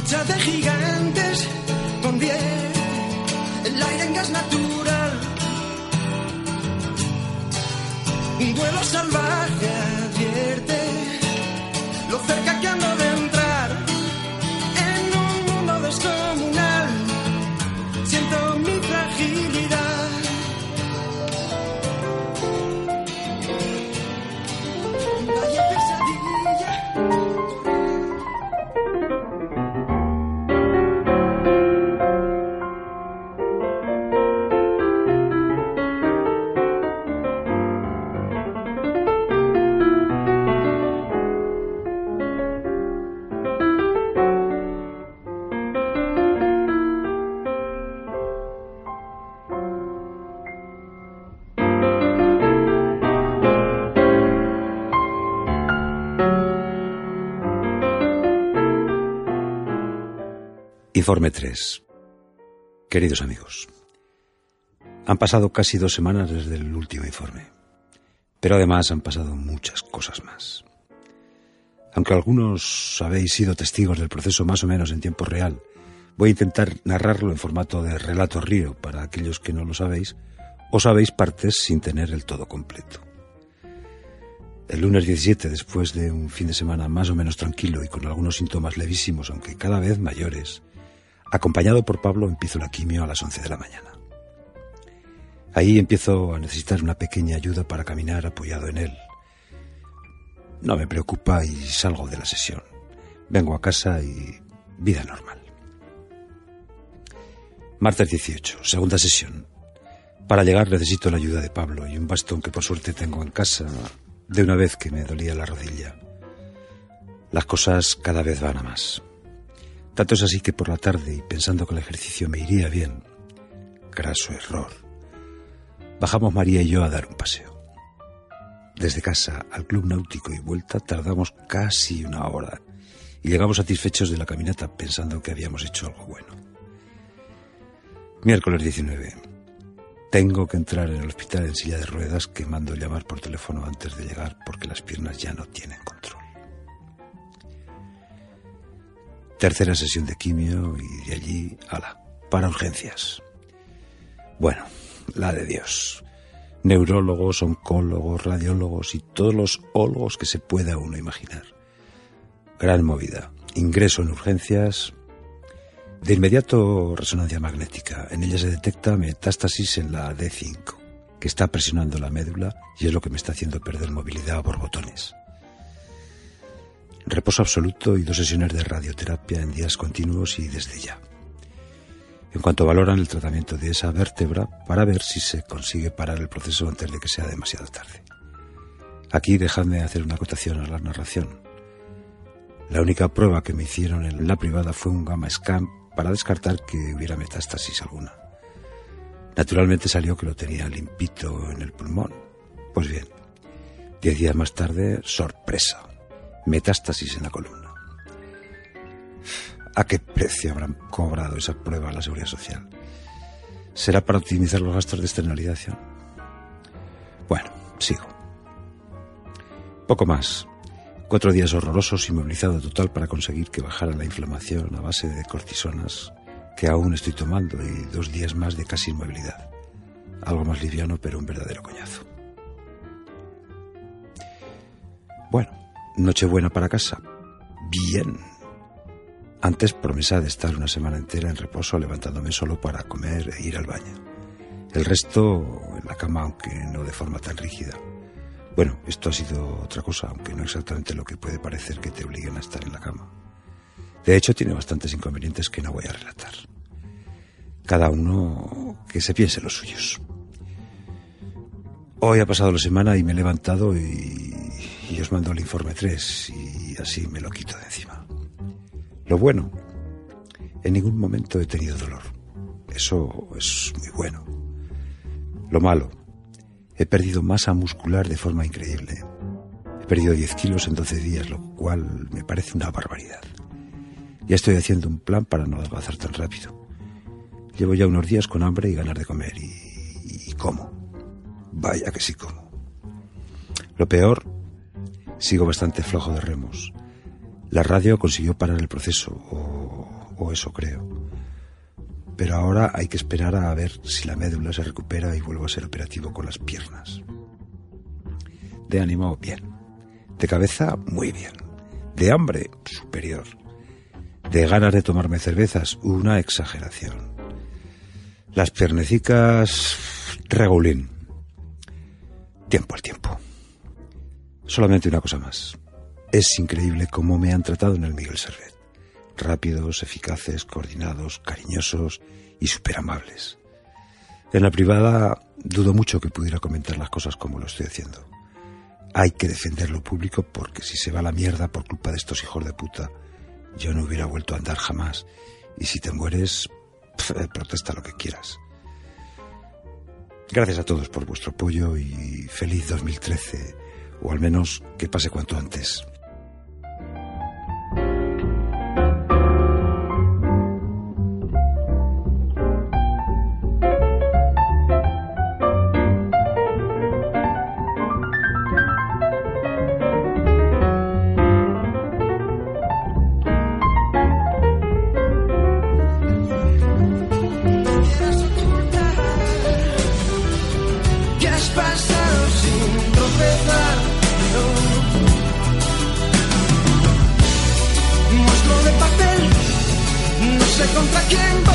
lucha de gigantes convierte el aire en gas natural. Un duelo salvaje Informe 3. Queridos amigos, han pasado casi dos semanas desde el último informe, pero además han pasado muchas cosas más. Aunque algunos habéis sido testigos del proceso más o menos en tiempo real, voy a intentar narrarlo en formato de relato río para aquellos que no lo sabéis o sabéis partes sin tener el todo completo. El lunes 17, después de un fin de semana más o menos tranquilo y con algunos síntomas levísimos, aunque cada vez mayores, acompañado por Pablo, empiezo la quimio a las 11 de la mañana. Ahí empiezo a necesitar una pequeña ayuda para caminar apoyado en él. No me preocupa y salgo de la sesión. Vengo a casa y vida normal. Martes 18, segunda sesión. Para llegar necesito la ayuda de Pablo y un bastón que por suerte tengo en casa de una vez que me dolía la rodilla. Las cosas cada vez van a más. Tanto es así que por la tarde, y pensando que el ejercicio me iría bien, graso error, bajamos María y yo a dar un paseo. Desde casa al club náutico y vuelta tardamos casi una hora y llegamos satisfechos de la caminata pensando que habíamos hecho algo bueno. Miércoles 19. Tengo que entrar en el hospital en silla de ruedas que mando llamar por teléfono antes de llegar porque las piernas ya no tienen. Tercera sesión de quimio y de allí, ala, para urgencias. Bueno, la de Dios. Neurólogos, oncólogos, radiólogos y todos los ólogos que se pueda uno imaginar. Gran movida. Ingreso en urgencias. De inmediato resonancia magnética. En ella se detecta metástasis en la D5, que está presionando la médula y es lo que me está haciendo perder movilidad a borbotones reposo absoluto y dos sesiones de radioterapia en días continuos y desde ya. En cuanto valoran el tratamiento de esa vértebra para ver si se consigue parar el proceso antes de que sea demasiado tarde. Aquí dejadme hacer una acotación a la narración. La única prueba que me hicieron en la privada fue un gamma scan para descartar que hubiera metástasis alguna. Naturalmente salió que lo tenía limpito en el pulmón. Pues bien, diez días más tarde, sorpresa metástasis en la columna. ¿A qué precio habrán cobrado esa prueba a la Seguridad Social? ¿Será para optimizar los gastos de externalización? Bueno, sigo. Poco más. Cuatro días horrorosos y movilizado total para conseguir que bajara la inflamación a base de cortisonas, que aún estoy tomando, y dos días más de casi inmovilidad. Algo más liviano, pero un verdadero coñazo. Bueno, Nochebuena para casa. Bien. Antes promesa de estar una semana entera en reposo levantándome solo para comer e ir al baño. El resto en la cama, aunque no de forma tan rígida. Bueno, esto ha sido otra cosa, aunque no exactamente lo que puede parecer que te obliguen a estar en la cama. De hecho, tiene bastantes inconvenientes que no voy a relatar. Cada uno que se piense los suyos. Hoy ha pasado la semana y me he levantado y, y os mando el informe 3 y así me lo quito de encima. Lo bueno, en ningún momento he tenido dolor. Eso es muy bueno. Lo malo, he perdido masa muscular de forma increíble. He perdido 10 kilos en 12 días, lo cual me parece una barbaridad. Ya estoy haciendo un plan para no adelgazar tan rápido. Llevo ya unos días con hambre y ganas de comer y, y como. Vaya que sí como. Lo peor, sigo bastante flojo de remos. La radio consiguió parar el proceso, o, eso creo. Pero ahora hay que esperar a ver si la médula se recupera y vuelvo a ser operativo con las piernas. De ánimo, bien. De cabeza, muy bien. De hambre, superior. De ganas de tomarme cervezas, una exageración. Las piernecicas, regulín. Tiempo al tiempo. Solamente una cosa más. Es increíble cómo me han tratado en el Miguel Servet. Rápidos, eficaces, coordinados, cariñosos y superamables. En la privada dudo mucho que pudiera comentar las cosas como lo estoy haciendo. Hay que defender lo público porque si se va la mierda por culpa de estos hijos de puta, yo no hubiera vuelto a andar jamás. Y si te mueres, protesta lo que quieras. Gracias a todos por vuestro apoyo y feliz 2013, o al menos que pase cuanto antes. Deja que pasemos